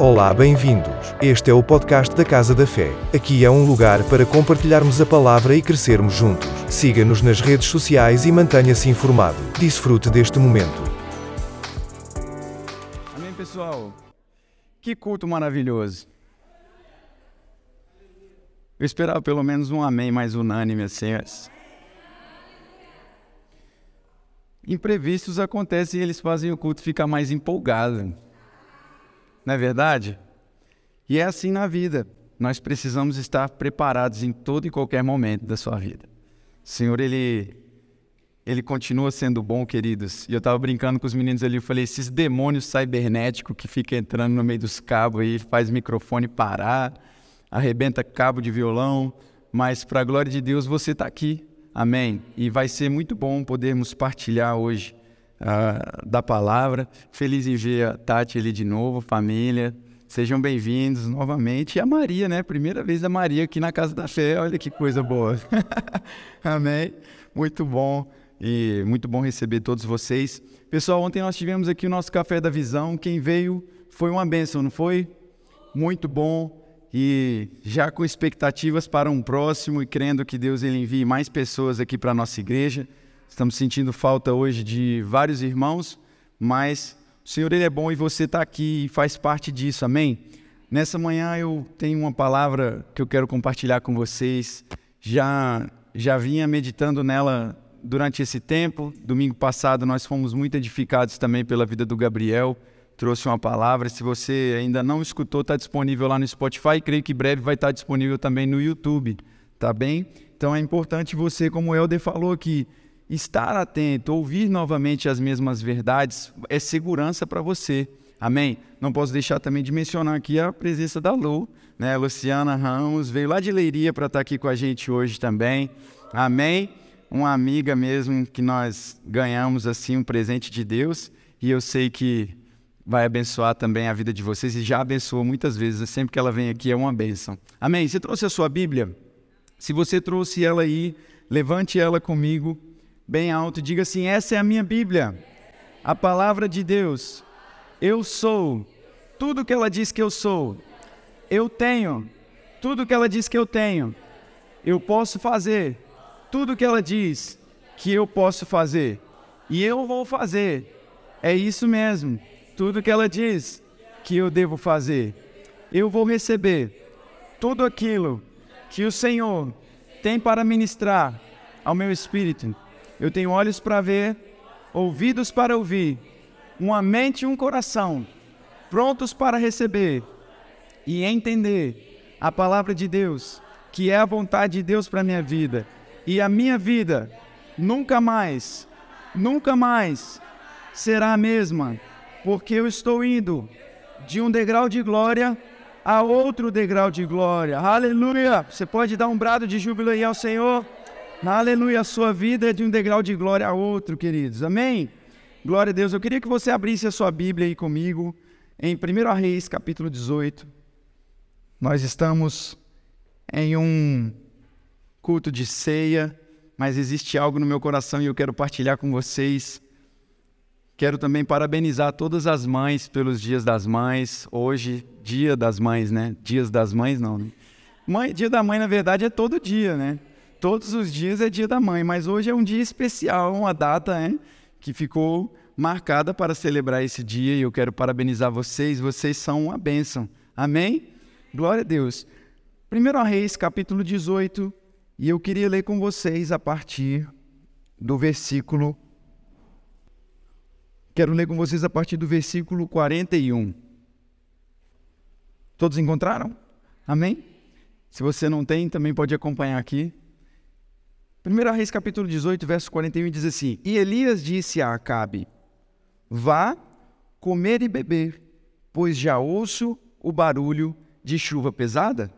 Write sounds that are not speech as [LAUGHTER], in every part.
Olá, bem-vindos. Este é o podcast da Casa da Fé. Aqui é um lugar para compartilharmos a palavra e crescermos juntos. Siga-nos nas redes sociais e mantenha-se informado. Desfrute deste momento. Amém, pessoal? Que culto maravilhoso. Eu esperava pelo menos um amém mais unânime assim. Imprevistos acontecem e eles fazem o culto ficar mais empolgado. Não é verdade? E é assim na vida. Nós precisamos estar preparados em todo e qualquer momento da sua vida. O Senhor, Ele, Ele continua sendo bom, queridos. E eu estava brincando com os meninos ali, eu falei, esses demônios cibernéticos que ficam entrando no meio dos cabos aí, faz microfone parar, arrebenta cabo de violão, mas para a glória de Deus você está aqui. Amém. E vai ser muito bom podermos partilhar hoje da palavra. Feliz em ver a Tati ali de novo, família. Sejam bem-vindos novamente. E a Maria, né? Primeira vez a Maria aqui na Casa da Fé. Olha que coisa boa. [LAUGHS] Amém. Muito bom. E muito bom receber todos vocês. Pessoal, ontem nós tivemos aqui o nosso Café da Visão. Quem veio foi uma bênção, não foi? Muito bom. E já com expectativas para um próximo e crendo que Deus ele envie mais pessoas aqui para a nossa igreja. Estamos sentindo falta hoje de vários irmãos, mas o Senhor ele é bom e você está aqui e faz parte disso, amém? Nessa manhã eu tenho uma palavra que eu quero compartilhar com vocês. Já já vinha meditando nela durante esse tempo. Domingo passado nós fomos muito edificados também pela vida do Gabriel. Trouxe uma palavra. Se você ainda não escutou, está disponível lá no Spotify. Creio que breve vai estar disponível também no YouTube. Tá bem? Então é importante você, como o Helder falou aqui, estar atento, ouvir novamente as mesmas verdades é segurança para você. Amém? Não posso deixar também de mencionar aqui a presença da Lu, né? Luciana Ramos veio lá de Leiria para estar tá aqui com a gente hoje também. Amém? Uma amiga mesmo que nós ganhamos assim um presente de Deus e eu sei que vai abençoar também a vida de vocês e já abençoou muitas vezes. Sempre que ela vem aqui é uma bênção. Amém? Você trouxe a sua Bíblia? Se você trouxe ela aí, levante ela comigo bem alto, diga assim: essa é a minha Bíblia, a palavra de Deus. Eu sou tudo que ela diz que eu sou. Eu tenho tudo que ela diz que eu tenho. Eu posso fazer tudo que ela diz que eu posso fazer. E eu vou fazer. É isso mesmo. Tudo que ela diz que eu devo fazer. Eu vou receber tudo aquilo que o Senhor tem para ministrar ao meu espírito eu tenho olhos para ver, ouvidos para ouvir, uma mente e um coração prontos para receber e entender a palavra de Deus, que é a vontade de Deus para minha vida. E a minha vida nunca mais, nunca mais será a mesma, porque eu estou indo de um degrau de glória a outro degrau de glória. Aleluia! Você pode dar um brado de júbilo aí ao Senhor? Aleluia, a sua vida é de um degrau de glória a outro, queridos. Amém? Glória a Deus. Eu queria que você abrisse a sua Bíblia aí comigo em 1 Reis, capítulo 18. Nós estamos em um culto de ceia, mas existe algo no meu coração e eu quero partilhar com vocês. Quero também parabenizar todas as mães pelos dias das mães. Hoje, dia das mães, né? Dias das mães, não. Né? Mãe, dia da mãe, na verdade, é todo dia, né? Todos os dias é dia da mãe, mas hoje é um dia especial, uma data né, que ficou marcada para celebrar esse dia e eu quero parabenizar vocês, vocês são uma bênção. Amém? Glória a Deus. 1 Reis, capítulo 18, e eu queria ler com vocês a partir do versículo. Quero ler com vocês a partir do versículo 41. Todos encontraram? Amém? Se você não tem, também pode acompanhar aqui. 1 Reis capítulo 18, verso 41 diz assim: E Elias disse a Acabe: Vá comer e beber, pois já ouço o barulho de chuva pesada.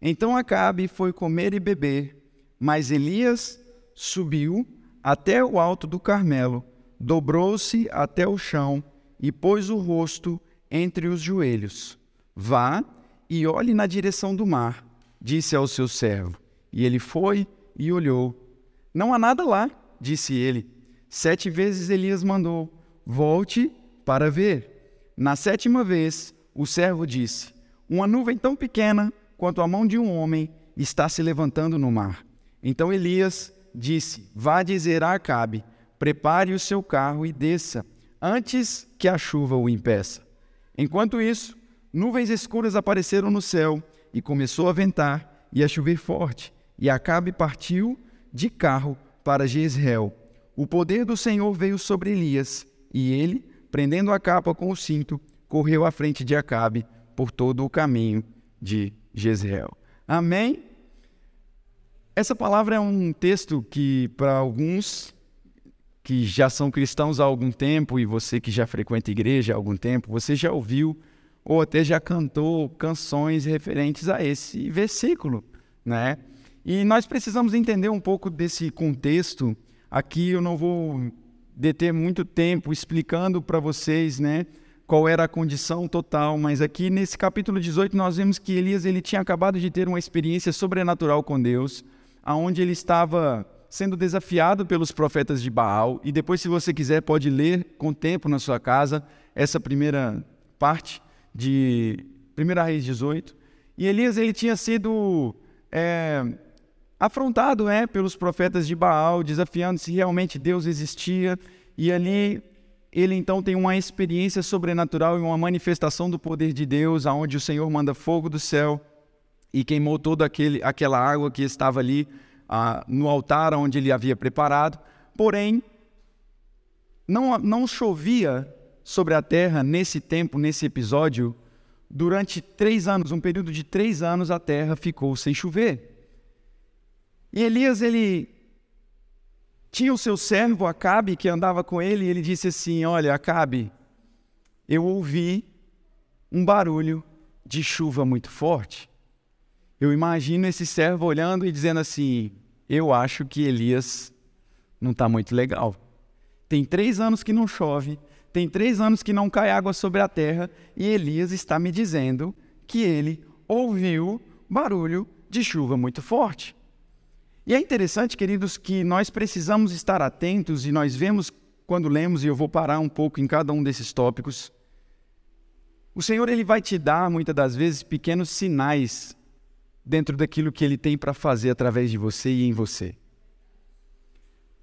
Então Acabe foi comer e beber, mas Elias subiu até o alto do Carmelo, dobrou-se até o chão e pôs o rosto entre os joelhos. Vá e olhe na direção do mar, disse ao seu servo. E ele foi e olhou. Não há nada lá, disse ele. Sete vezes Elias mandou: Volte para ver. Na sétima vez, o servo disse: Uma nuvem tão pequena quanto a mão de um homem está se levantando no mar. Então Elias disse: Vá dizer a Acabe: Prepare o seu carro e desça, antes que a chuva o impeça. Enquanto isso, nuvens escuras apareceram no céu e começou a ventar e a chover forte. E Acabe partiu de carro para Jezreel. O poder do Senhor veio sobre Elias, e ele, prendendo a capa com o cinto, correu à frente de Acabe por todo o caminho de Jezreel. Amém? Essa palavra é um texto que, para alguns que já são cristãos há algum tempo e você que já frequenta a igreja há algum tempo, você já ouviu ou até já cantou canções referentes a esse versículo, né? E nós precisamos entender um pouco desse contexto. Aqui eu não vou deter muito tempo explicando para vocês, né, qual era a condição total, mas aqui nesse capítulo 18 nós vemos que Elias ele tinha acabado de ter uma experiência sobrenatural com Deus, aonde ele estava sendo desafiado pelos profetas de Baal, e depois se você quiser pode ler com tempo na sua casa essa primeira parte de 1 Reis 18. E Elias ele tinha sido é, afrontado é, pelos profetas de Baal, desafiando se realmente Deus existia. E ali ele então tem uma experiência sobrenatural e uma manifestação do poder de Deus, aonde o Senhor manda fogo do céu e queimou toda aquele, aquela água que estava ali ah, no altar onde ele havia preparado. Porém, não, não chovia sobre a terra nesse tempo, nesse episódio, durante três anos, um período de três anos, a terra ficou sem chover. E Elias, ele tinha o seu servo Acabe que andava com ele, e ele disse assim: Olha, Acabe, eu ouvi um barulho de chuva muito forte. Eu imagino esse servo olhando e dizendo assim: Eu acho que Elias não está muito legal. Tem três anos que não chove, tem três anos que não cai água sobre a terra e Elias está me dizendo que ele ouviu barulho de chuva muito forte. E é interessante, queridos, que nós precisamos estar atentos e nós vemos quando lemos, e eu vou parar um pouco em cada um desses tópicos. O Senhor ele vai te dar muitas das vezes pequenos sinais dentro daquilo que ele tem para fazer através de você e em você.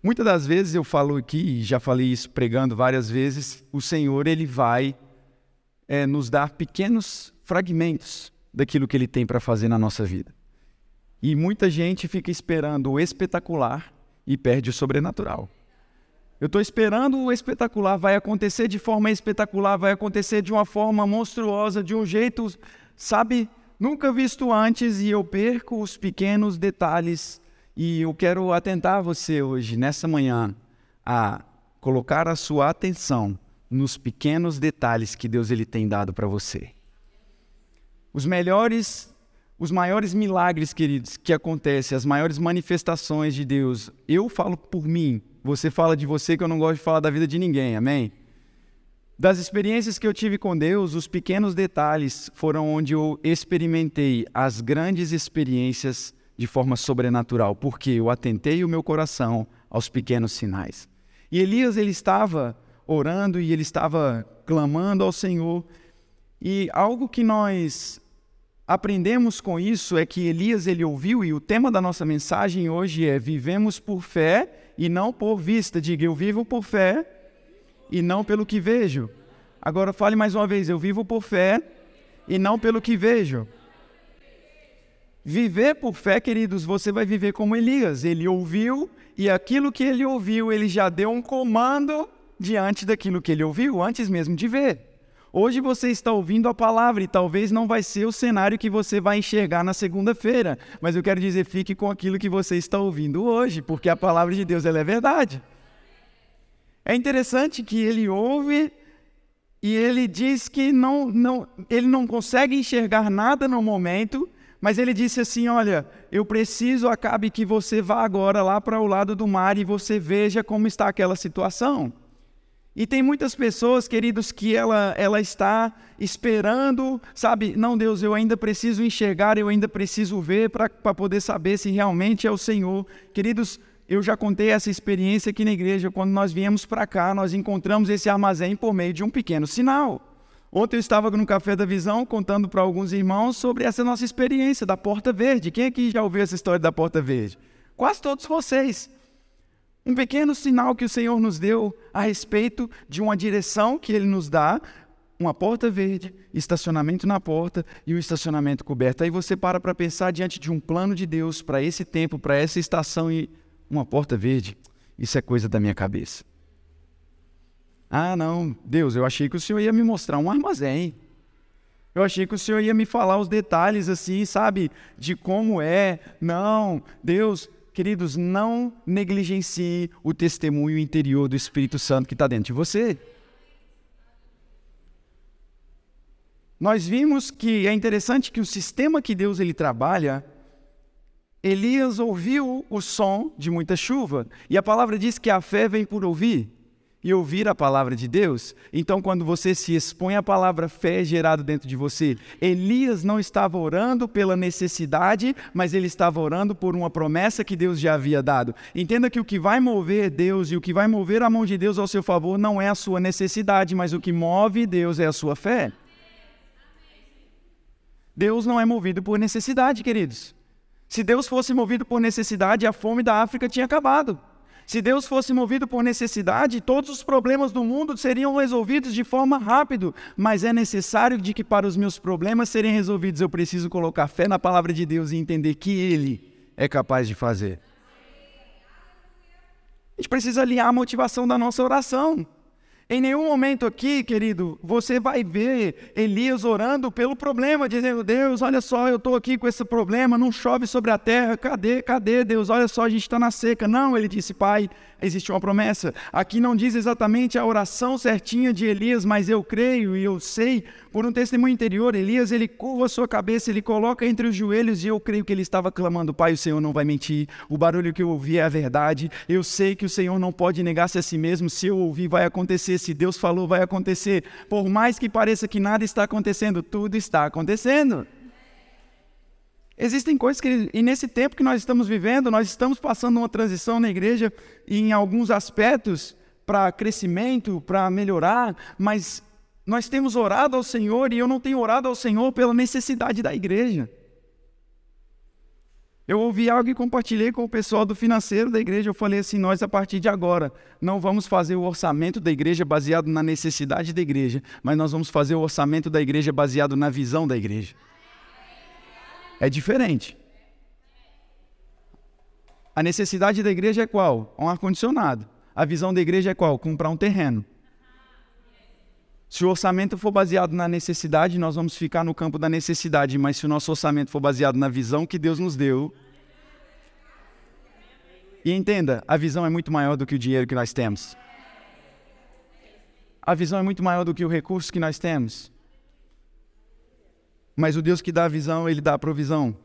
Muitas das vezes eu falo aqui, e já falei isso pregando várias vezes, o Senhor ele vai é, nos dar pequenos fragmentos daquilo que ele tem para fazer na nossa vida. E muita gente fica esperando o espetacular e perde o sobrenatural. Eu estou esperando o espetacular, vai acontecer de forma espetacular, vai acontecer de uma forma monstruosa, de um jeito, sabe, nunca visto antes, e eu perco os pequenos detalhes e eu quero atentar você hoje, nessa manhã, a colocar a sua atenção nos pequenos detalhes que Deus ele tem dado para você. Os melhores, os maiores milagres, queridos, que acontecem, as maiores manifestações de Deus, eu falo por mim, você fala de você que eu não gosto de falar da vida de ninguém, amém? Das experiências que eu tive com Deus, os pequenos detalhes foram onde eu experimentei as grandes experiências de forma sobrenatural, porque eu atentei o meu coração aos pequenos sinais. E Elias ele estava orando e ele estava clamando ao Senhor. E algo que nós aprendemos com isso é que Elias ele ouviu e o tema da nossa mensagem hoje é vivemos por fé e não por vista. Diga eu vivo por fé e não pelo que vejo. Agora fale mais uma vez, eu vivo por fé e não pelo que vejo. Viver por fé, queridos, você vai viver como Elias. Ele ouviu e aquilo que ele ouviu, ele já deu um comando diante daquilo que ele ouviu, antes mesmo de ver. Hoje você está ouvindo a palavra e talvez não vai ser o cenário que você vai enxergar na segunda-feira, mas eu quero dizer, fique com aquilo que você está ouvindo hoje, porque a palavra de Deus ela é verdade. É interessante que ele ouve e ele diz que não, não, ele não consegue enxergar nada no momento, mas ele disse assim: Olha, eu preciso, acabe que você vá agora lá para o lado do mar e você veja como está aquela situação. E tem muitas pessoas, queridos, que ela, ela está esperando, sabe? Não, Deus, eu ainda preciso enxergar, eu ainda preciso ver para poder saber se realmente é o Senhor. Queridos, eu já contei essa experiência aqui na igreja. Quando nós viemos para cá, nós encontramos esse armazém por meio de um pequeno sinal. Ontem eu estava no Café da Visão contando para alguns irmãos sobre essa nossa experiência da Porta Verde. Quem aqui já ouviu essa história da Porta Verde? Quase todos vocês. Um pequeno sinal que o Senhor nos deu a respeito de uma direção que Ele nos dá, uma porta verde, estacionamento na porta e o estacionamento coberto. Aí você para para pensar diante de um plano de Deus para esse tempo, para essa estação e uma porta verde. Isso é coisa da minha cabeça. Ah, não, Deus, eu achei que o Senhor ia me mostrar um armazém. Eu achei que o Senhor ia me falar os detalhes assim, sabe, de como é. Não, Deus, queridos, não negligencie o testemunho interior do Espírito Santo que está dentro de você. Nós vimos que é interessante que o sistema que Deus ele trabalha, Elias ouviu o som de muita chuva, e a palavra diz que a fé vem por ouvir e ouvir a palavra de Deus. Então, quando você se expõe à palavra fé gerada dentro de você, Elias não estava orando pela necessidade, mas ele estava orando por uma promessa que Deus já havia dado. Entenda que o que vai mover Deus e o que vai mover a mão de Deus ao seu favor não é a sua necessidade, mas o que move Deus é a sua fé. Deus não é movido por necessidade, queridos. Se Deus fosse movido por necessidade, a fome da África tinha acabado. Se Deus fosse movido por necessidade, todos os problemas do mundo seriam resolvidos de forma rápida, mas é necessário de que para os meus problemas serem resolvidos eu preciso colocar fé na palavra de Deus e entender que ele é capaz de fazer. A gente precisa alinhar a motivação da nossa oração. Em nenhum momento aqui, querido, você vai ver Elias orando pelo problema, dizendo: Deus, olha só, eu estou aqui com esse problema, não chove sobre a terra, cadê, cadê Deus? Olha só, a gente está na seca. Não, ele disse: Pai, existe uma promessa. Aqui não diz exatamente a oração certinha de Elias, mas eu creio e eu sei, por um testemunho interior, Elias, ele curva a sua cabeça, ele coloca entre os joelhos e eu creio que ele estava clamando: Pai, o Senhor não vai mentir, o barulho que eu ouvi é a verdade, eu sei que o Senhor não pode negar-se a si mesmo, se eu ouvir vai acontecer se Deus falou, vai acontecer. Por mais que pareça que nada está acontecendo, tudo está acontecendo. Existem coisas que, e nesse tempo que nós estamos vivendo, nós estamos passando uma transição na igreja em alguns aspectos para crescimento, para melhorar, mas nós temos orado ao Senhor e eu não tenho orado ao Senhor pela necessidade da igreja. Eu ouvi algo e compartilhei com o pessoal do financeiro da igreja. Eu falei assim: nós, a partir de agora, não vamos fazer o orçamento da igreja baseado na necessidade da igreja, mas nós vamos fazer o orçamento da igreja baseado na visão da igreja. É diferente. A necessidade da igreja é qual? Um ar-condicionado. A visão da igreja é qual? Comprar um terreno. Se o orçamento for baseado na necessidade, nós vamos ficar no campo da necessidade, mas se o nosso orçamento for baseado na visão que Deus nos deu. E entenda, a visão é muito maior do que o dinheiro que nós temos. A visão é muito maior do que o recurso que nós temos. Mas o Deus que dá a visão, ele dá a provisão.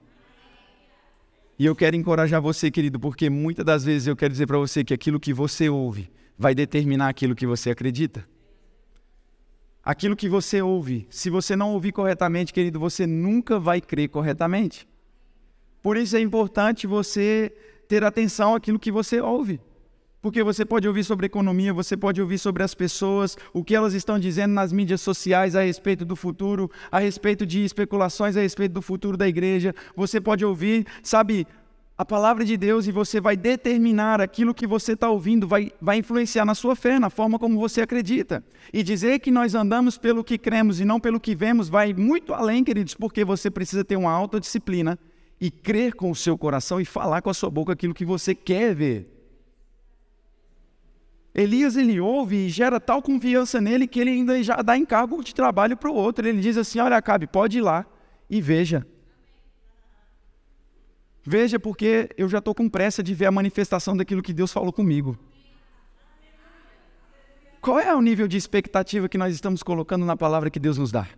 E eu quero encorajar você, querido, porque muitas das vezes eu quero dizer para você que aquilo que você ouve vai determinar aquilo que você acredita aquilo que você ouve. Se você não ouvir corretamente, querido, você nunca vai crer corretamente. Por isso é importante você ter atenção àquilo que você ouve. Porque você pode ouvir sobre economia, você pode ouvir sobre as pessoas, o que elas estão dizendo nas mídias sociais a respeito do futuro, a respeito de especulações a respeito do futuro da igreja. Você pode ouvir, sabe, a palavra de Deus e você vai determinar aquilo que você está ouvindo, vai, vai influenciar na sua fé, na forma como você acredita. E dizer que nós andamos pelo que cremos e não pelo que vemos vai muito além, queridos, porque você precisa ter uma autodisciplina e crer com o seu coração e falar com a sua boca aquilo que você quer ver. Elias ele ouve e gera tal confiança nele que ele ainda já dá encargo de trabalho para o outro. Ele diz assim: Olha, Acabe, pode ir lá e veja. Veja, porque eu já estou com pressa de ver a manifestação daquilo que Deus falou comigo. Qual é o nível de expectativa que nós estamos colocando na palavra que Deus nos dá?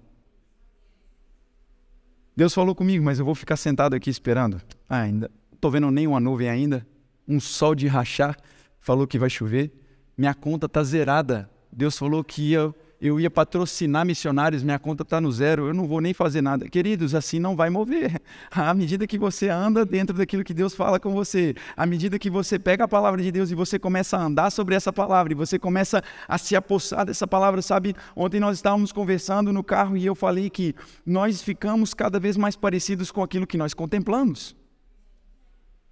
Deus falou comigo, mas eu vou ficar sentado aqui esperando. Ah, ainda estou vendo nenhuma nuvem ainda. Um sol de rachar. Falou que vai chover. Minha conta está zerada. Deus falou que ia eu ia patrocinar missionários, minha conta está no zero, eu não vou nem fazer nada. Queridos, assim não vai mover. [LAUGHS] À medida que você anda dentro daquilo que Deus fala com você, à medida que você pega a palavra de Deus e você começa a andar sobre essa palavra, e você começa a se apossar dessa palavra, sabe? Ontem nós estávamos conversando no carro e eu falei que nós ficamos cada vez mais parecidos com aquilo que nós contemplamos,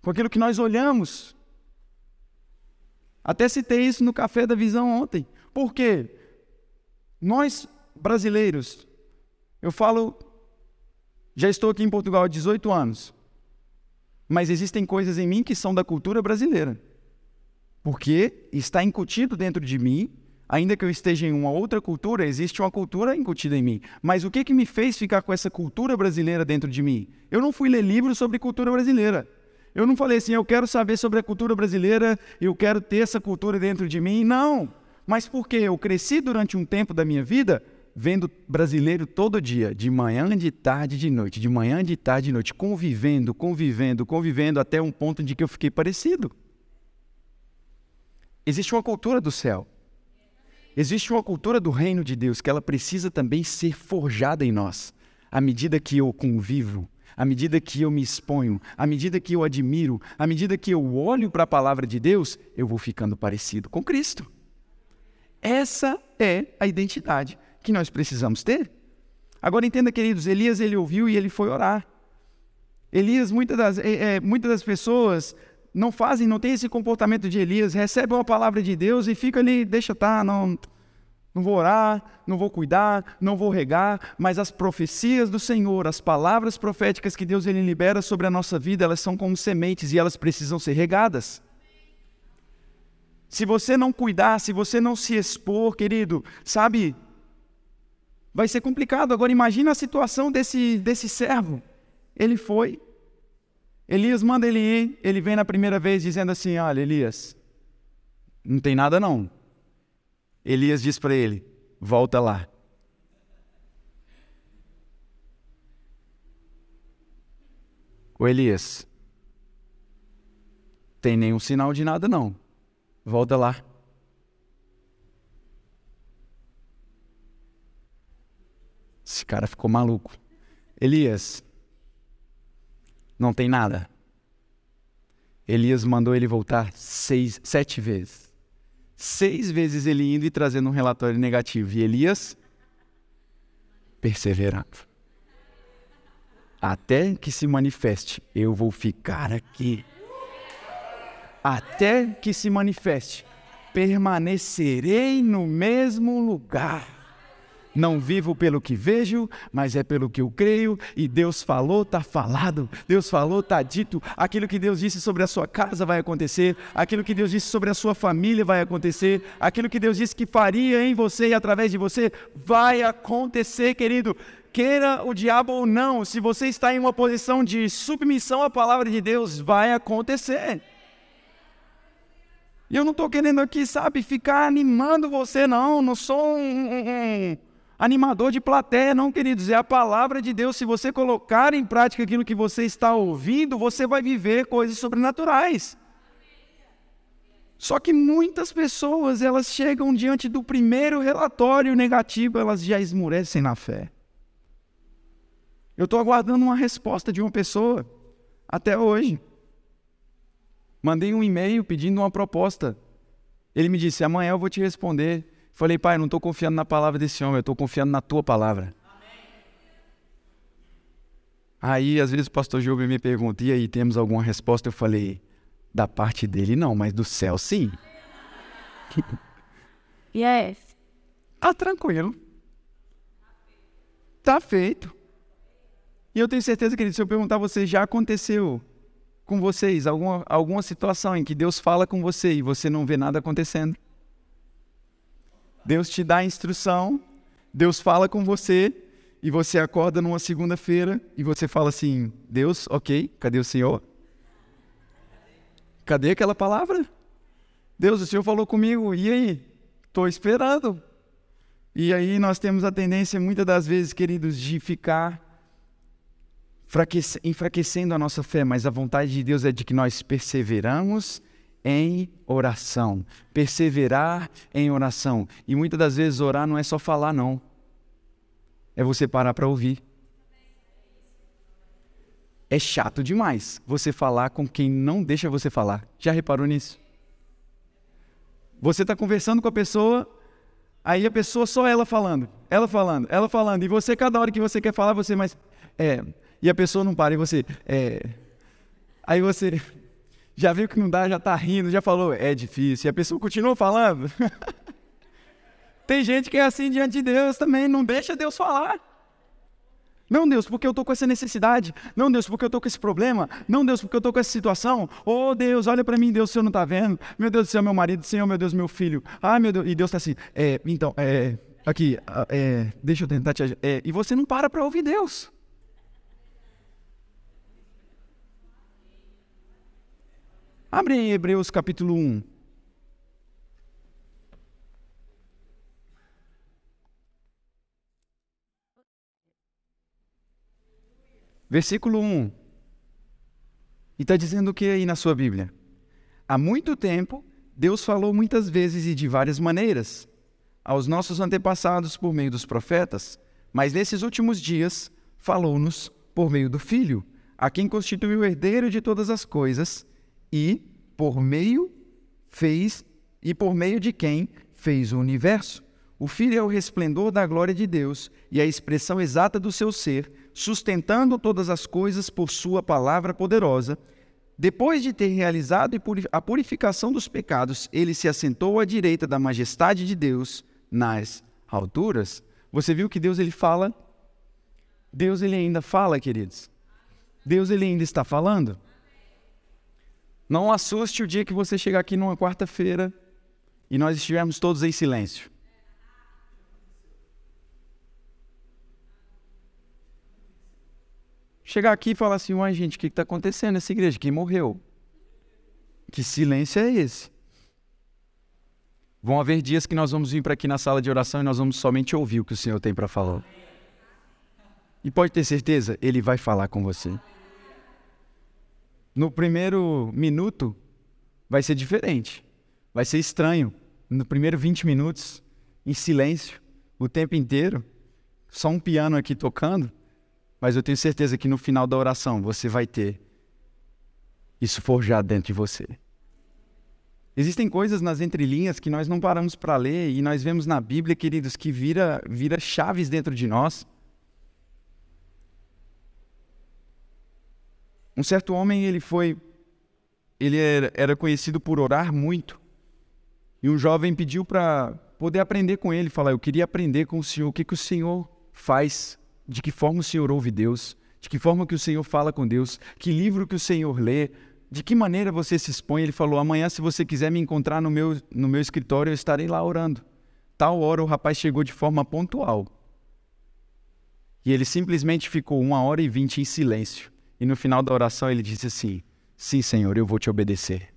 com aquilo que nós olhamos. Até citei isso no café da visão ontem. Por quê? Nós, brasileiros, eu falo, já estou aqui em Portugal há 18 anos, mas existem coisas em mim que são da cultura brasileira. Porque está incutido dentro de mim, ainda que eu esteja em uma outra cultura, existe uma cultura incutida em mim. Mas o que, que me fez ficar com essa cultura brasileira dentro de mim? Eu não fui ler livros sobre cultura brasileira. Eu não falei assim, eu quero saber sobre a cultura brasileira, eu quero ter essa cultura dentro de mim. Não. Mas porque eu cresci durante um tempo da minha vida vendo brasileiro todo dia, de manhã, de tarde, de noite, de manhã, de tarde, de noite, convivendo, convivendo, convivendo até um ponto de que eu fiquei parecido. Existe uma cultura do céu. Existe uma cultura do reino de Deus que ela precisa também ser forjada em nós. À medida que eu convivo, à medida que eu me exponho, à medida que eu admiro, à medida que eu olho para a palavra de Deus, eu vou ficando parecido com Cristo. Essa é a identidade que nós precisamos ter. Agora entenda, queridos, Elias ele ouviu e ele foi orar. Elias, muitas das, é, é, muitas das pessoas não fazem, não tem esse comportamento de Elias, recebem uma palavra de Deus e fica ali, deixa estar, tá, não, não vou orar, não vou cuidar, não vou regar, mas as profecias do Senhor, as palavras proféticas que Deus ele libera sobre a nossa vida, elas são como sementes e elas precisam ser regadas. Se você não cuidar, se você não se expor, querido, sabe, vai ser complicado. Agora imagina a situação desse, desse servo. Ele foi, Elias manda ele ir, ele vem na primeira vez dizendo assim: Olha, Elias, não tem nada não. Elias diz para ele: Volta lá. O Elias, tem nenhum sinal de nada não. Volta lá. Esse cara ficou maluco. Elias, não tem nada. Elias mandou ele voltar seis, sete vezes. Seis vezes ele indo e trazendo um relatório negativo. E Elias perseverando. Até que se manifeste, eu vou ficar aqui até que se manifeste. Permanecerei no mesmo lugar. Não vivo pelo que vejo, mas é pelo que eu creio. E Deus falou, está falado. Deus falou, está dito. Aquilo que Deus disse sobre a sua casa vai acontecer. Aquilo que Deus disse sobre a sua família vai acontecer. Aquilo que Deus disse que faria em você e através de você vai acontecer, querido. Queira o diabo ou não, se você está em uma posição de submissão à palavra de Deus, vai acontecer. E eu não estou querendo aqui, sabe, ficar animando você, não. Não sou um, um, um, animador de plateia, não, queridos. É a palavra de Deus. Se você colocar em prática aquilo que você está ouvindo, você vai viver coisas sobrenaturais. Só que muitas pessoas, elas chegam diante do primeiro relatório negativo, elas já esmurecem na fé. Eu estou aguardando uma resposta de uma pessoa até hoje. Mandei um e-mail pedindo uma proposta. Ele me disse: amanhã eu vou te responder. Falei, pai, não estou confiando na palavra desse homem, eu estou confiando na tua palavra. Aí, às vezes, o pastor Júlio me pergunta: e aí, temos alguma resposta? Eu falei: da parte dele não, mas do céu sim. [LAUGHS] Yes. Tá tranquilo. Tá feito. E eu tenho certeza, que se eu perguntar a você, já aconteceu com vocês alguma, alguma situação em que Deus fala com você e você não vê nada acontecendo? Deus te dá a instrução, Deus fala com você e você acorda numa segunda-feira e você fala assim: Deus, ok, cadê o Senhor? Cadê aquela palavra? Deus, o Senhor falou comigo, e aí? Estou esperando. E aí nós temos a tendência, muitas das vezes, queridos, de ficar enfraquecendo a nossa fé, mas a vontade de Deus é de que nós perseveramos em oração. Perseverar em oração. E muitas das vezes orar não é só falar, não. É você parar para ouvir. É chato demais você falar com quem não deixa você falar. Já reparou nisso? Você está conversando com a pessoa, aí a pessoa só ela falando, ela falando, ela falando, e você, cada hora que você quer falar, você mais. É, e a pessoa não para, e você. É, aí você já viu que não dá, já está rindo, já falou, é difícil, e a pessoa continua falando. [LAUGHS] Tem gente que é assim diante de Deus também, não deixa Deus falar. Não, Deus, porque eu estou com essa necessidade. Não, Deus, porque eu estou com esse problema. Não, Deus, porque eu estou com essa situação. Oh, Deus, olha para mim, Deus, o Senhor não está vendo. Meu Deus do céu, meu marido, Senhor, meu Deus, meu filho. Ah, meu Deus. E Deus está assim, é, então, é, aqui, é, deixa eu tentar te ajudar. É, e você não para para ouvir Deus. Abre em Hebreus capítulo 1. Versículo 1. E está dizendo o que aí na sua Bíblia? Há muito tempo, Deus falou muitas vezes e de várias maneiras aos nossos antepassados por meio dos profetas, mas nesses últimos dias falou-nos por meio do Filho, a quem constituiu o herdeiro de todas as coisas e por meio fez e por meio de quem fez o universo. O Filho é o resplendor da glória de Deus e a expressão exata do seu ser, sustentando todas as coisas por sua palavra poderosa. Depois de ter realizado a purificação dos pecados, ele se assentou à direita da majestade de Deus nas alturas. Você viu que Deus ele fala? Deus ele ainda fala, queridos. Deus ele ainda está falando. Não assuste o dia que você chegar aqui numa quarta-feira e nós estivermos todos em silêncio. Chegar aqui e falar assim, uai gente, o que está acontecendo nessa igreja? Quem morreu? Que silêncio é esse? Vão haver dias que nós vamos vir para aqui na sala de oração e nós vamos somente ouvir o que o Senhor tem para falar. E pode ter certeza, Ele vai falar com você. No primeiro minuto, vai ser diferente. Vai ser estranho. No primeiro 20 minutos, em silêncio, o tempo inteiro, só um piano aqui tocando mas eu tenho certeza que no final da oração você vai ter isso forjado dentro de você. Existem coisas nas entrelinhas que nós não paramos para ler e nós vemos na Bíblia, queridos, que vira, vira chaves dentro de nós. Um certo homem, ele foi, ele era, conhecido por orar muito. E um jovem pediu para poder aprender com ele, falar: "Eu queria aprender com o Senhor, o que que o Senhor faz de que forma o Senhor ouve Deus, de que forma que o Senhor fala com Deus, que livro que o Senhor lê, de que maneira você se expõe. Ele falou: amanhã, se você quiser me encontrar no meu, no meu escritório, eu estarei lá orando. Tal hora o rapaz chegou de forma pontual. E ele simplesmente ficou uma hora e vinte em silêncio. E no final da oração ele disse assim: Sim, Senhor, eu vou te obedecer.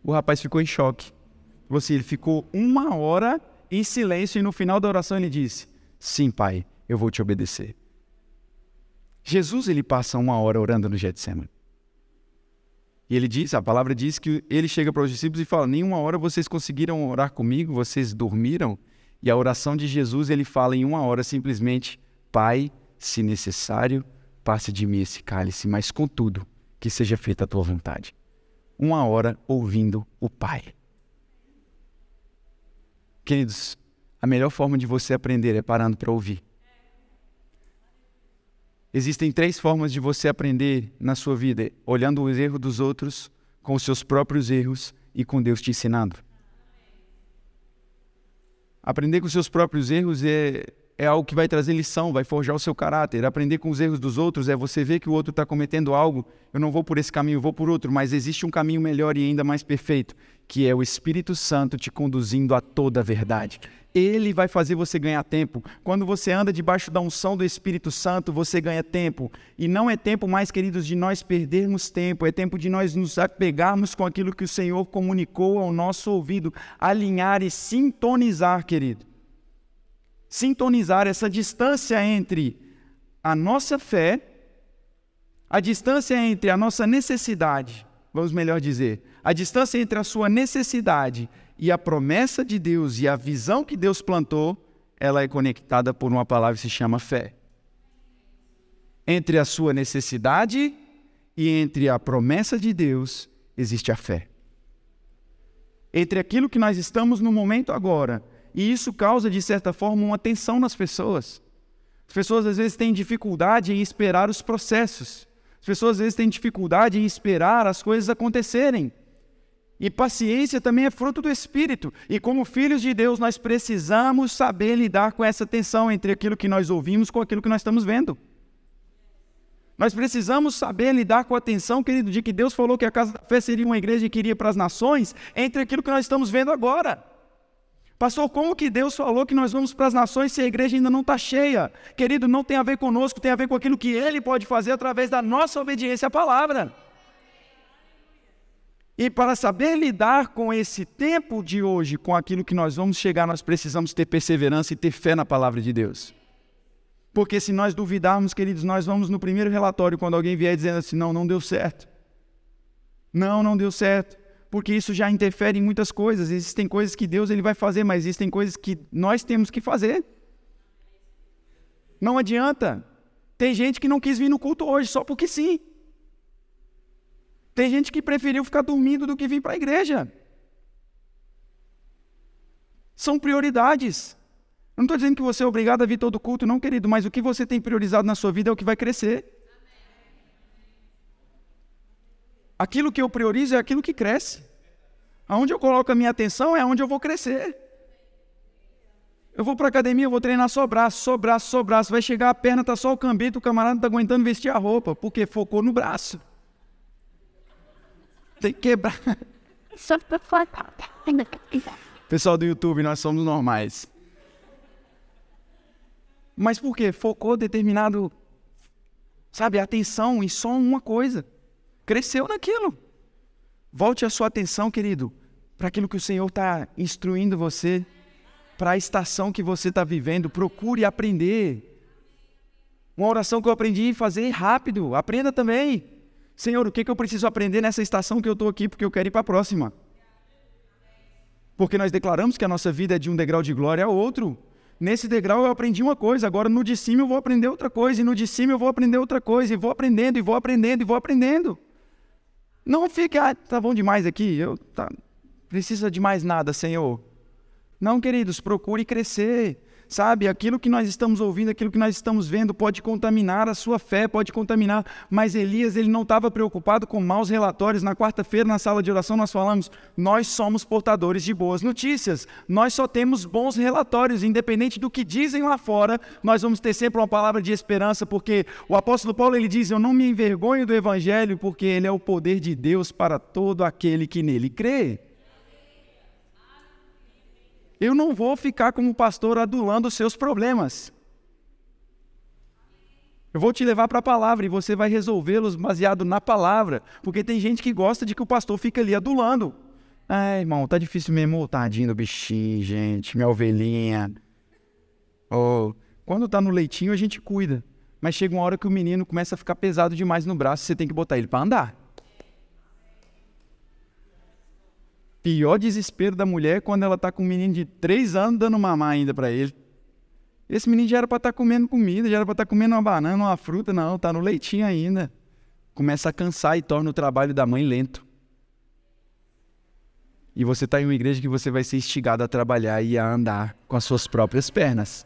O rapaz ficou em choque. Você, ele ficou uma hora em silêncio e no final da oração ele disse: Sim, Pai, eu vou te obedecer. Jesus ele passa uma hora orando no Getsemane. E ele diz, a palavra diz que ele chega para os discípulos e fala: "Nenhuma hora vocês conseguiram orar comigo, vocês dormiram?" E a oração de Jesus, ele fala em uma hora simplesmente: "Pai, se necessário, passe de mim esse cálice, mas contudo, que seja feita a tua vontade." Uma hora ouvindo o Pai. Queridos, a melhor forma de você aprender é parando para ouvir. Existem três formas de você aprender na sua vida: olhando os erros dos outros, com os seus próprios erros e com Deus te ensinando. Aprender com os seus próprios erros é, é algo que vai trazer lição, vai forjar o seu caráter. Aprender com os erros dos outros é você ver que o outro está cometendo algo, eu não vou por esse caminho, vou por outro, mas existe um caminho melhor e ainda mais perfeito, que é o Espírito Santo te conduzindo a toda a verdade. Ele vai fazer você ganhar tempo. Quando você anda debaixo da unção do Espírito Santo, você ganha tempo. E não é tempo mais, queridos, de nós perdermos tempo, é tempo de nós nos apegarmos com aquilo que o Senhor comunicou ao nosso ouvido, alinhar e sintonizar, querido. Sintonizar essa distância entre a nossa fé, a distância entre a nossa necessidade, vamos melhor dizer, a distância entre a sua necessidade e a promessa de Deus e a visão que Deus plantou, ela é conectada por uma palavra que se chama fé. Entre a sua necessidade e entre a promessa de Deus existe a fé. Entre aquilo que nós estamos no momento agora, e isso causa, de certa forma, uma tensão nas pessoas. As pessoas às vezes têm dificuldade em esperar os processos. As pessoas às vezes têm dificuldade em esperar as coisas acontecerem. E paciência também é fruto do Espírito. E como filhos de Deus, nós precisamos saber lidar com essa tensão entre aquilo que nós ouvimos com aquilo que nós estamos vendo. Nós precisamos saber lidar com a tensão, querido, de que Deus falou que a casa da fé seria uma igreja que iria para as nações, entre aquilo que nós estamos vendo agora. Pastor, como que Deus falou que nós vamos para as nações se a igreja ainda não está cheia? Querido, não tem a ver conosco, tem a ver com aquilo que Ele pode fazer através da nossa obediência à palavra. E para saber lidar com esse tempo de hoje, com aquilo que nós vamos chegar, nós precisamos ter perseverança e ter fé na palavra de Deus. Porque se nós duvidarmos, queridos, nós vamos no primeiro relatório, quando alguém vier dizendo assim: não, não deu certo. Não, não deu certo. Porque isso já interfere em muitas coisas. Existem coisas que Deus ele vai fazer, mas existem coisas que nós temos que fazer. Não adianta. Tem gente que não quis vir no culto hoje só porque sim. Tem gente que preferiu ficar dormindo do que vir para a igreja. São prioridades. Eu não estou dizendo que você é obrigado a vir todo culto, não, querido, mas o que você tem priorizado na sua vida é o que vai crescer. Aquilo que eu priorizo é aquilo que cresce. Aonde eu coloco a minha atenção é onde eu vou crescer. Eu vou para a academia, eu vou treinar só braço, só braço, só braço. Vai chegar a perna, está só o cambito, o camarada não está aguentando vestir a roupa, porque focou no braço. Tem que quebrar. Pessoal do YouTube, nós somos normais. Mas por quê? Focou determinado, sabe, atenção em só uma coisa. Cresceu naquilo. Volte a sua atenção, querido, para aquilo que o Senhor está instruindo você, para a estação que você está vivendo. Procure aprender. Uma oração que eu aprendi fazer rápido. Aprenda também. Senhor, o que, que eu preciso aprender nessa estação que eu estou aqui, porque eu quero ir para a próxima? Porque nós declaramos que a nossa vida é de um degrau de glória a outro. Nesse degrau eu aprendi uma coisa, agora no de cima eu vou aprender outra coisa, e no de cima eu vou aprender outra coisa, e vou aprendendo, e vou aprendendo, e vou aprendendo. Não fique, ah, tá bom demais aqui, eu tá, precisa de mais nada, Senhor. Não, queridos, procure crescer. Sabe, aquilo que nós estamos ouvindo, aquilo que nós estamos vendo pode contaminar a sua fé, pode contaminar. Mas Elias, ele não estava preocupado com maus relatórios. Na quarta-feira, na sala de oração, nós falamos: nós somos portadores de boas notícias. Nós só temos bons relatórios, independente do que dizem lá fora. Nós vamos ter sempre uma palavra de esperança, porque o apóstolo Paulo ele diz: Eu não me envergonho do evangelho, porque ele é o poder de Deus para todo aquele que nele crê. Eu não vou ficar como pastor adulando os seus problemas. Eu vou te levar para a palavra e você vai resolvê-los baseado na palavra, porque tem gente que gosta de que o pastor fique ali adulando. Ai, irmão, tá difícil mesmo, tadinho do bichinho, gente, minha ovelhinha. Oh, quando tá no leitinho a gente cuida, mas chega uma hora que o menino começa a ficar pesado demais no braço, você tem que botar ele para andar. Pior desespero da mulher é quando ela está com um menino de três anos dando mamar ainda para ele. Esse menino já era para estar tá comendo comida, já era para estar tá comendo uma banana, uma fruta, não, está no leitinho ainda. Começa a cansar e torna o trabalho da mãe lento. E você está em uma igreja que você vai ser instigado a trabalhar e a andar com as suas próprias pernas.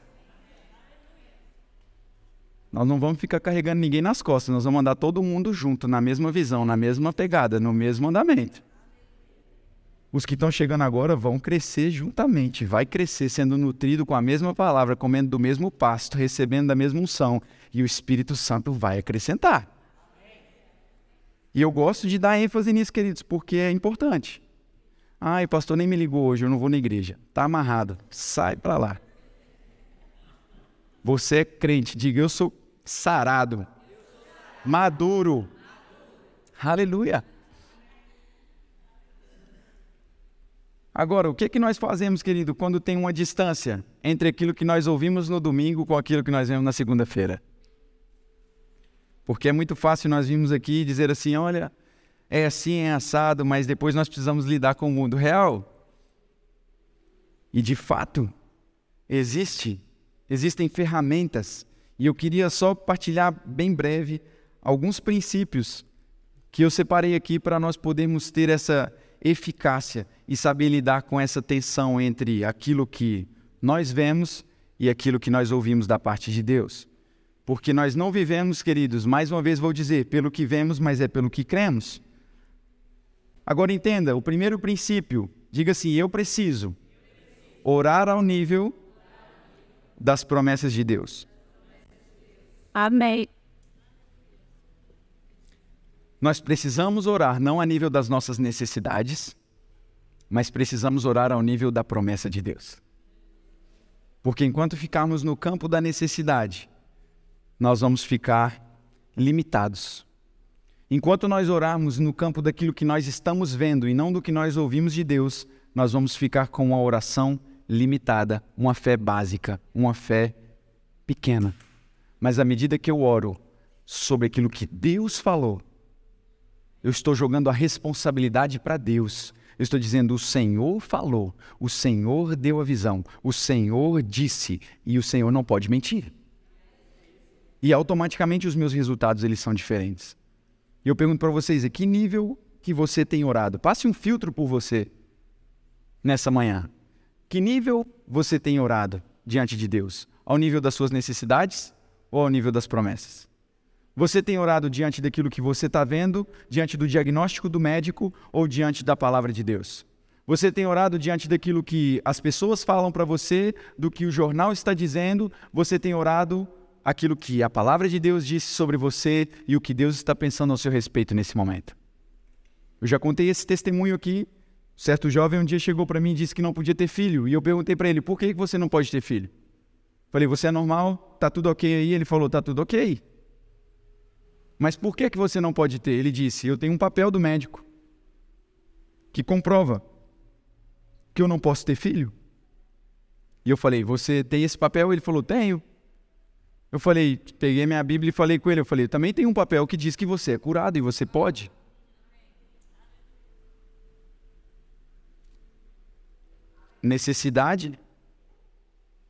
Nós não vamos ficar carregando ninguém nas costas, nós vamos andar todo mundo junto, na mesma visão, na mesma pegada, no mesmo andamento. Os que estão chegando agora vão crescer juntamente, vai crescer sendo nutrido com a mesma palavra, comendo do mesmo pasto, recebendo da mesma unção, e o Espírito Santo vai acrescentar. E eu gosto de dar ênfase nisso, queridos, porque é importante. Ai, pastor nem me ligou hoje, eu não vou na igreja. Tá amarrado. Sai para lá. Você é crente, diga eu sou sarado, maduro. Aleluia. Agora, o que, que nós fazemos, querido, quando tem uma distância entre aquilo que nós ouvimos no domingo com aquilo que nós vemos na segunda-feira? Porque é muito fácil nós virmos aqui e dizer assim: olha, é assim, é assado, mas depois nós precisamos lidar com o mundo real. E de fato, existe, existem ferramentas, e eu queria só partilhar bem breve alguns princípios que eu separei aqui para nós podermos ter essa eficácia e saber lidar com essa tensão entre aquilo que nós vemos e aquilo que nós ouvimos da parte de Deus. Porque nós não vivemos, queridos, mais uma vez vou dizer, pelo que vemos, mas é pelo que cremos. Agora entenda, o primeiro princípio, diga assim: eu preciso orar ao nível das promessas de Deus. Amém. Nós precisamos orar não a nível das nossas necessidades, mas precisamos orar ao nível da promessa de Deus. Porque enquanto ficarmos no campo da necessidade, nós vamos ficar limitados. Enquanto nós orarmos no campo daquilo que nós estamos vendo e não do que nós ouvimos de Deus, nós vamos ficar com uma oração limitada, uma fé básica, uma fé pequena. Mas à medida que eu oro sobre aquilo que Deus falou, eu estou jogando a responsabilidade para Deus. Eu estou dizendo: o Senhor falou, o Senhor deu a visão, o Senhor disse, e o Senhor não pode mentir. E automaticamente os meus resultados eles são diferentes. E eu pergunto para vocês: a que nível que você tem orado? Passe um filtro por você nessa manhã. Que nível você tem orado diante de Deus? Ao nível das suas necessidades ou ao nível das promessas? Você tem orado diante daquilo que você está vendo, diante do diagnóstico do médico ou diante da palavra de Deus? Você tem orado diante daquilo que as pessoas falam para você, do que o jornal está dizendo? Você tem orado aquilo que a palavra de Deus disse sobre você e o que Deus está pensando ao seu respeito nesse momento? Eu já contei esse testemunho aqui. Certo jovem um dia chegou para mim e disse que não podia ter filho. E eu perguntei para ele: por que você não pode ter filho? Falei: você é normal? Tá tudo ok aí? Ele falou: tá tudo ok. Mas por que, que você não pode ter? Ele disse: Eu tenho um papel do médico que comprova que eu não posso ter filho. E eu falei: Você tem esse papel? Ele falou: Tenho. Eu falei: Peguei minha Bíblia e falei com ele: Eu falei, também tem um papel que diz que você é curado e você pode. Necessidade,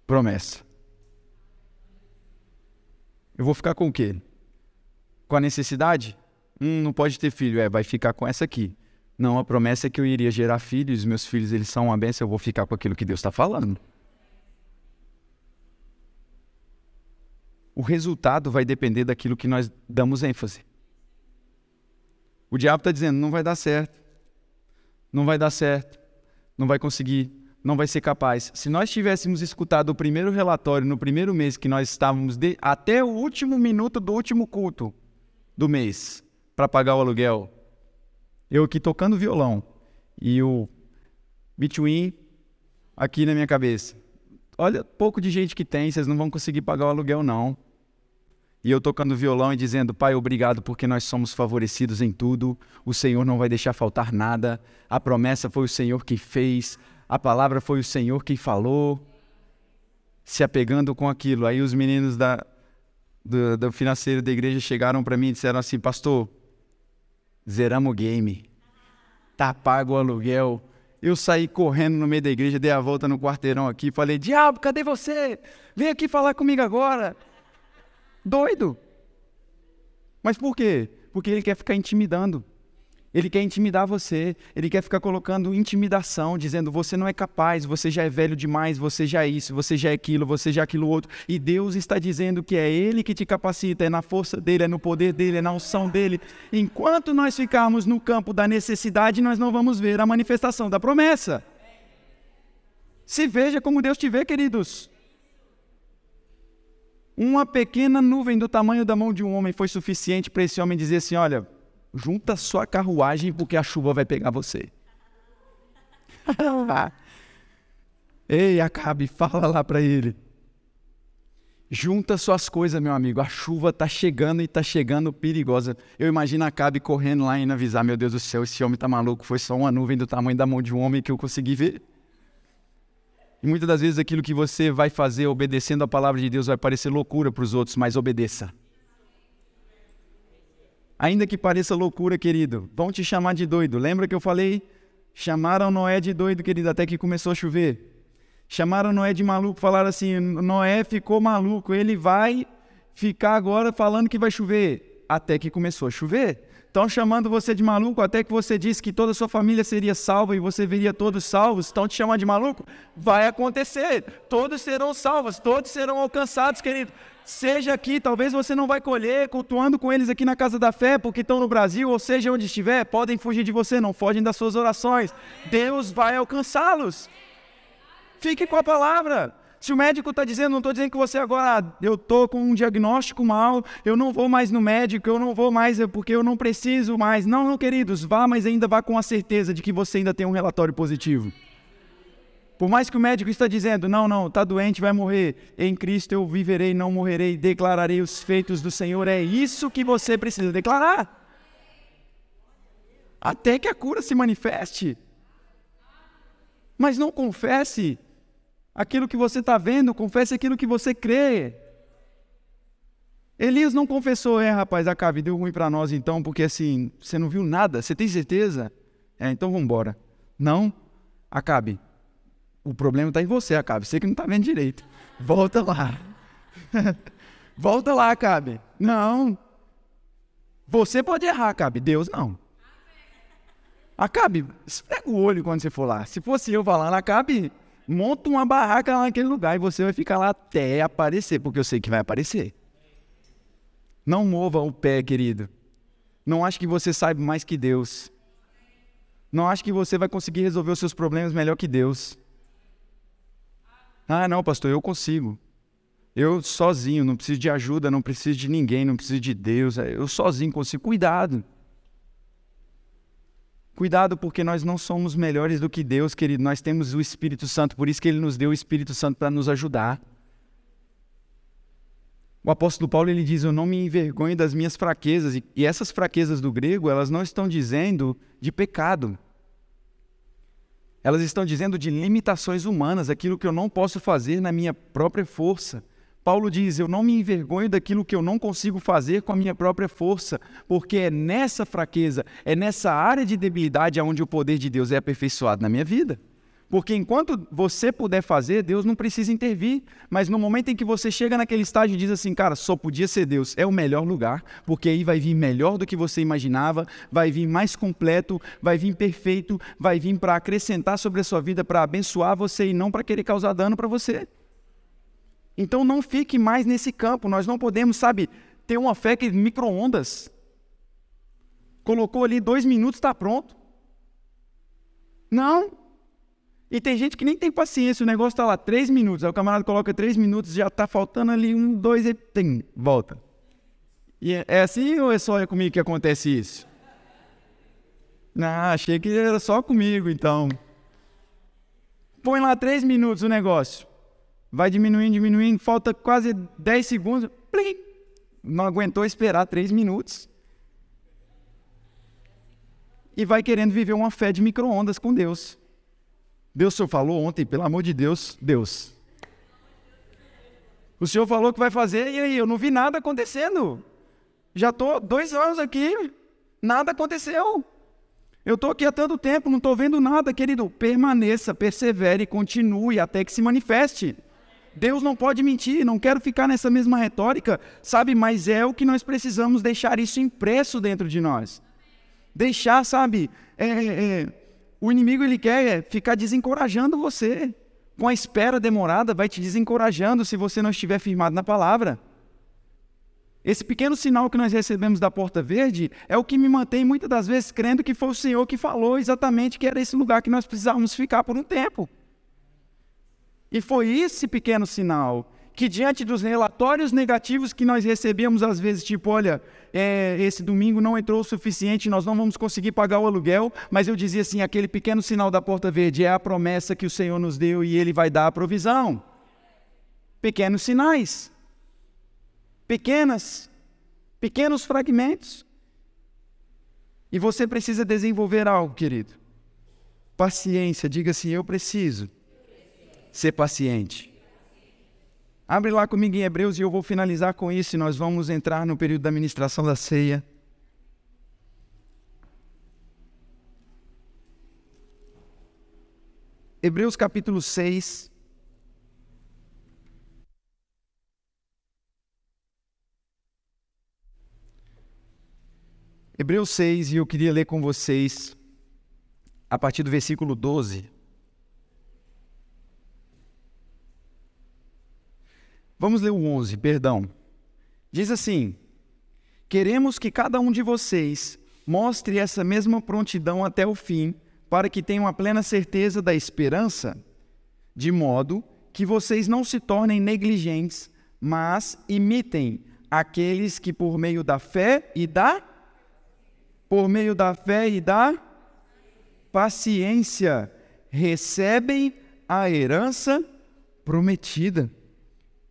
promessa. Eu vou ficar com o quê? Com a necessidade? Hum, não pode ter filho. É, vai ficar com essa aqui. Não, a promessa é que eu iria gerar filhos, meus filhos eles são uma bênção, eu vou ficar com aquilo que Deus está falando. O resultado vai depender daquilo que nós damos ênfase. O diabo está dizendo: não vai dar certo, não vai dar certo, não vai conseguir, não vai ser capaz. Se nós tivéssemos escutado o primeiro relatório no primeiro mês que nós estávamos de, até o último minuto do último culto, do mês para pagar o aluguel. Eu aqui tocando violão e o Between aqui na minha cabeça. Olha, pouco de gente que tem, vocês não vão conseguir pagar o aluguel não. E eu tocando violão e dizendo: Pai, obrigado porque nós somos favorecidos em tudo. O Senhor não vai deixar faltar nada. A promessa foi o Senhor que fez. A palavra foi o Senhor que falou. Se apegando com aquilo. Aí os meninos da, do, do financeiro da igreja chegaram para mim e disseram assim: Pastor, zeramos o game, tá pago o aluguel. Eu saí correndo no meio da igreja, dei a volta no quarteirão aqui, falei: Diabo, cadê você? Vem aqui falar comigo agora. Doido. Mas por quê? Porque ele quer ficar intimidando. Ele quer intimidar você, ele quer ficar colocando intimidação, dizendo você não é capaz, você já é velho demais, você já é isso, você já é aquilo, você já é aquilo outro. E Deus está dizendo que é Ele que te capacita, é na força dele, é no poder dele, é na unção dele. Enquanto nós ficarmos no campo da necessidade, nós não vamos ver a manifestação da promessa. Se veja como Deus te vê, queridos. Uma pequena nuvem do tamanho da mão de um homem foi suficiente para esse homem dizer assim: olha junta sua carruagem porque a chuva vai pegar você. [LAUGHS] Ei, Acabe, fala lá para ele. Junta suas coisas, meu amigo. A chuva tá chegando e tá chegando perigosa. Eu imagino Acabe correndo lá e avisar: Meu Deus do céu, esse homem tá maluco. Foi só uma nuvem do tamanho da mão de um homem que eu consegui ver. E muitas das vezes aquilo que você vai fazer obedecendo a palavra de Deus vai parecer loucura para os outros, mas obedeça. Ainda que pareça loucura, querido, vão te chamar de doido. Lembra que eu falei? Chamaram Noé de doido, querido, até que começou a chover. Chamaram Noé de maluco, falaram assim: Noé ficou maluco, ele vai ficar agora falando que vai chover. Até que começou a chover. Estão chamando você de maluco até que você disse que toda a sua família seria salva e você veria todos salvos. Estão te chamando de maluco? Vai acontecer. Todos serão salvos, todos serão alcançados, querido. Seja aqui, talvez você não vai colher, cultuando com eles aqui na casa da fé, porque estão no Brasil, ou seja, onde estiver, podem fugir de você, não fogem das suas orações. Deus vai alcançá-los. Fique com a palavra. Se o médico está dizendo, não estou dizendo que você agora, ah, eu estou com um diagnóstico mal, eu não vou mais no médico, eu não vou mais porque eu não preciso mais. Não, não, queridos, vá, mas ainda vá com a certeza de que você ainda tem um relatório positivo. Por mais que o médico está dizendo, não, não, está doente, vai morrer. Em Cristo eu viverei, não morrerei, declararei os feitos do Senhor. É isso que você precisa declarar. Até que a cura se manifeste. Mas não confesse aquilo que você está vendo, confesse aquilo que você crê. Elias não confessou, é rapaz, Acabe, deu ruim para nós então, porque assim, você não viu nada, você tem certeza? É, então vamos embora. Não, Acabe, o problema está em você, Acabe, você que não está vendo direito. Volta lá. [LAUGHS] Volta lá, Acabe. Não. Você pode errar, Acabe, Deus não. Acabe, esfrega o olho quando você for lá. Se fosse eu falando, Acabe, monta uma barraca lá naquele lugar e você vai ficar lá até aparecer, porque eu sei que vai aparecer. Não mova o pé, querido. Não ache que você sabe mais que Deus. Não ache que você vai conseguir resolver os seus problemas melhor que Deus. Ah, não, pastor, eu consigo. Eu sozinho, não preciso de ajuda, não preciso de ninguém, não preciso de Deus. Eu sozinho consigo. Cuidado. Cuidado, porque nós não somos melhores do que Deus, querido. Nós temos o Espírito Santo, por isso que ele nos deu o Espírito Santo para nos ajudar. O apóstolo Paulo ele diz: Eu não me envergonho das minhas fraquezas. E essas fraquezas do grego, elas não estão dizendo de pecado. Elas estão dizendo de limitações humanas, aquilo que eu não posso fazer na minha própria força. Paulo diz: Eu não me envergonho daquilo que eu não consigo fazer com a minha própria força, porque é nessa fraqueza, é nessa área de debilidade onde o poder de Deus é aperfeiçoado na minha vida. Porque enquanto você puder fazer, Deus não precisa intervir. Mas no momento em que você chega naquele estágio e diz assim, cara, só podia ser Deus, é o melhor lugar, porque aí vai vir melhor do que você imaginava, vai vir mais completo, vai vir perfeito, vai vir para acrescentar sobre a sua vida, para abençoar você e não para querer causar dano para você. Então não fique mais nesse campo. Nós não podemos, sabe, ter uma fé que micro-ondas. Colocou ali dois minutos, está pronto. Não. E tem gente que nem tem paciência, o negócio está lá três minutos. Aí o camarada coloca três minutos, já está faltando ali um, dois, e tem, volta. E é, é assim ou é só comigo que acontece isso? Ah, achei que era só comigo, então. Põe lá três minutos o negócio. Vai diminuindo, diminuindo, falta quase 10 segundos. Plim, não aguentou esperar 3 minutos. E vai querendo viver uma fé de micro-ondas com Deus. Deus, o Senhor falou ontem, pelo amor de Deus, Deus. O Senhor falou que vai fazer, e aí? Eu não vi nada acontecendo. Já estou dois anos aqui, nada aconteceu. Eu estou aqui há tanto tempo, não estou vendo nada, querido. Permaneça, persevere, continue até que se manifeste. Deus não pode mentir, não quero ficar nessa mesma retórica, sabe? Mas é o que nós precisamos deixar isso impresso dentro de nós. Deixar, sabe? É, é, é, o inimigo ele quer ficar desencorajando você. Com a espera demorada, vai te desencorajando se você não estiver firmado na palavra. Esse pequeno sinal que nós recebemos da porta verde é o que me mantém muitas das vezes crendo que foi o Senhor que falou exatamente que era esse lugar que nós precisávamos ficar por um tempo. E foi esse pequeno sinal que, diante dos relatórios negativos que nós recebemos, às vezes, tipo, olha, é, esse domingo não entrou o suficiente, nós não vamos conseguir pagar o aluguel, mas eu dizia assim: aquele pequeno sinal da porta verde é a promessa que o Senhor nos deu e Ele vai dar a provisão. Pequenos sinais, pequenas, pequenos fragmentos. E você precisa desenvolver algo, querido. Paciência, diga assim: eu preciso ser paciente. Abre lá comigo em Hebreus e eu vou finalizar com isso e nós vamos entrar no período da ministração da ceia. Hebreus capítulo 6. Hebreus 6, e eu queria ler com vocês a partir do versículo 12. Vamos ler o 11, perdão. Diz assim: Queremos que cada um de vocês mostre essa mesma prontidão até o fim, para que tenham a plena certeza da esperança, de modo que vocês não se tornem negligentes, mas imitem aqueles que por meio da fé e da por meio da fé e da paciência recebem a herança prometida.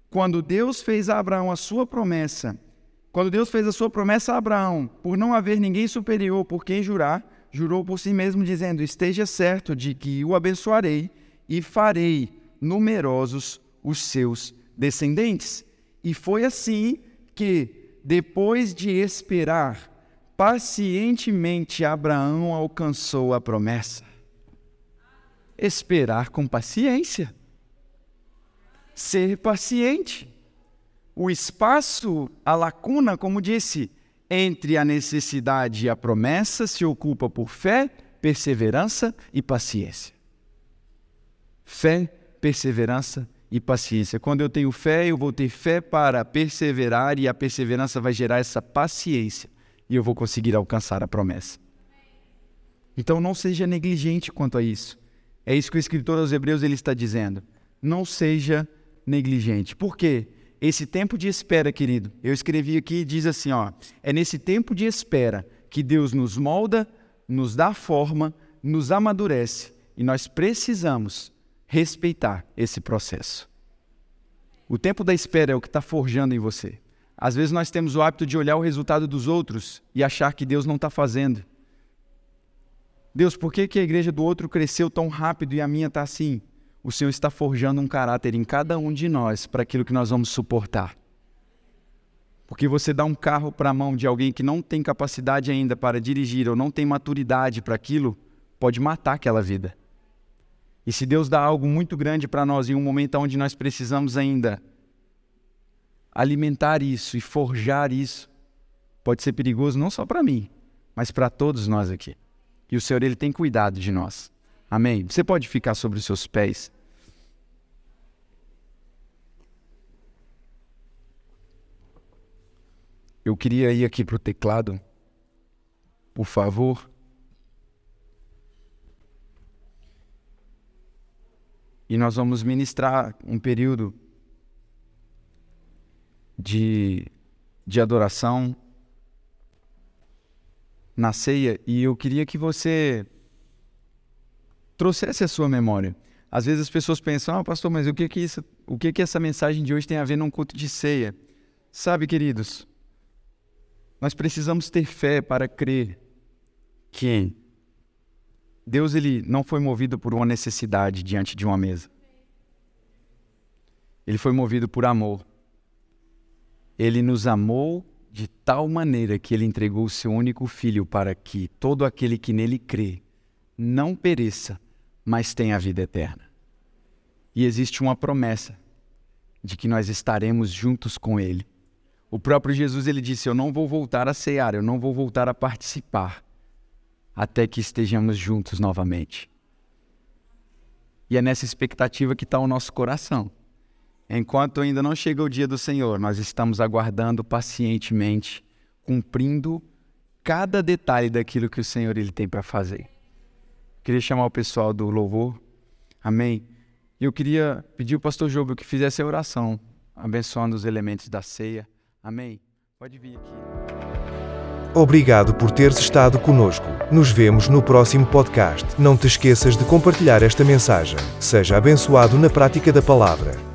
Quando Deus fez a Abraão a sua promessa, quando Deus fez a sua promessa a Abraão, por não haver ninguém superior por quem jurar, jurou por si mesmo, dizendo: Esteja certo de que o abençoarei e farei numerosos os seus descendentes. E foi assim que, depois de esperar pacientemente, Abraão alcançou a promessa. Esperar com paciência. Ser paciente o espaço, a lacuna, como disse, entre a necessidade e a promessa se ocupa por fé, perseverança e paciência. Fé, perseverança e paciência. Quando eu tenho fé, eu vou ter fé para perseverar e a perseverança vai gerar essa paciência e eu vou conseguir alcançar a promessa. Então não seja negligente quanto a isso. É isso que o escritor aos Hebreus ele está dizendo. Não seja negligente. Por quê? esse tempo de espera, querido, eu escrevi aqui diz assim, ó, é nesse tempo de espera que Deus nos molda, nos dá forma, nos amadurece e nós precisamos respeitar esse processo. O tempo da espera é o que está forjando em você. Às vezes nós temos o hábito de olhar o resultado dos outros e achar que Deus não está fazendo. Deus, por que, que a igreja do outro cresceu tão rápido e a minha está assim? O Senhor está forjando um caráter em cada um de nós para aquilo que nós vamos suportar. Porque você dá um carro para a mão de alguém que não tem capacidade ainda para dirigir ou não tem maturidade para aquilo, pode matar aquela vida. E se Deus dá algo muito grande para nós em um momento onde nós precisamos ainda alimentar isso e forjar isso, pode ser perigoso não só para mim, mas para todos nós aqui. E o Senhor ele tem cuidado de nós. Amém? Você pode ficar sobre os seus pés. Eu queria ir aqui para o teclado, por favor. E nós vamos ministrar um período de, de adoração na ceia. E eu queria que você trouxesse a sua memória. Às vezes as pessoas pensam, ah, pastor, mas o que que isso, o que que essa mensagem de hoje tem a ver num culto de ceia? Sabe, queridos, nós precisamos ter fé para crer que Deus ele não foi movido por uma necessidade diante de uma mesa. Ele foi movido por amor. Ele nos amou de tal maneira que ele entregou o seu único filho para que todo aquele que nele crê não pereça, mas tem a vida eterna. E existe uma promessa de que nós estaremos juntos com Ele. O próprio Jesus ele disse: Eu não vou voltar a cear, eu não vou voltar a participar, até que estejamos juntos novamente. E é nessa expectativa que está o nosso coração. Enquanto ainda não chega o dia do Senhor, nós estamos aguardando pacientemente, cumprindo cada detalhe daquilo que o Senhor ele tem para fazer. Queria chamar o pessoal do louvor. Amém. E eu queria pedir ao pastor Júlio que fizesse a oração, abençoando os elementos da ceia. Amém. Pode vir aqui. Obrigado por teres estado conosco. Nos vemos no próximo podcast. Não te esqueças de compartilhar esta mensagem. Seja abençoado na prática da palavra.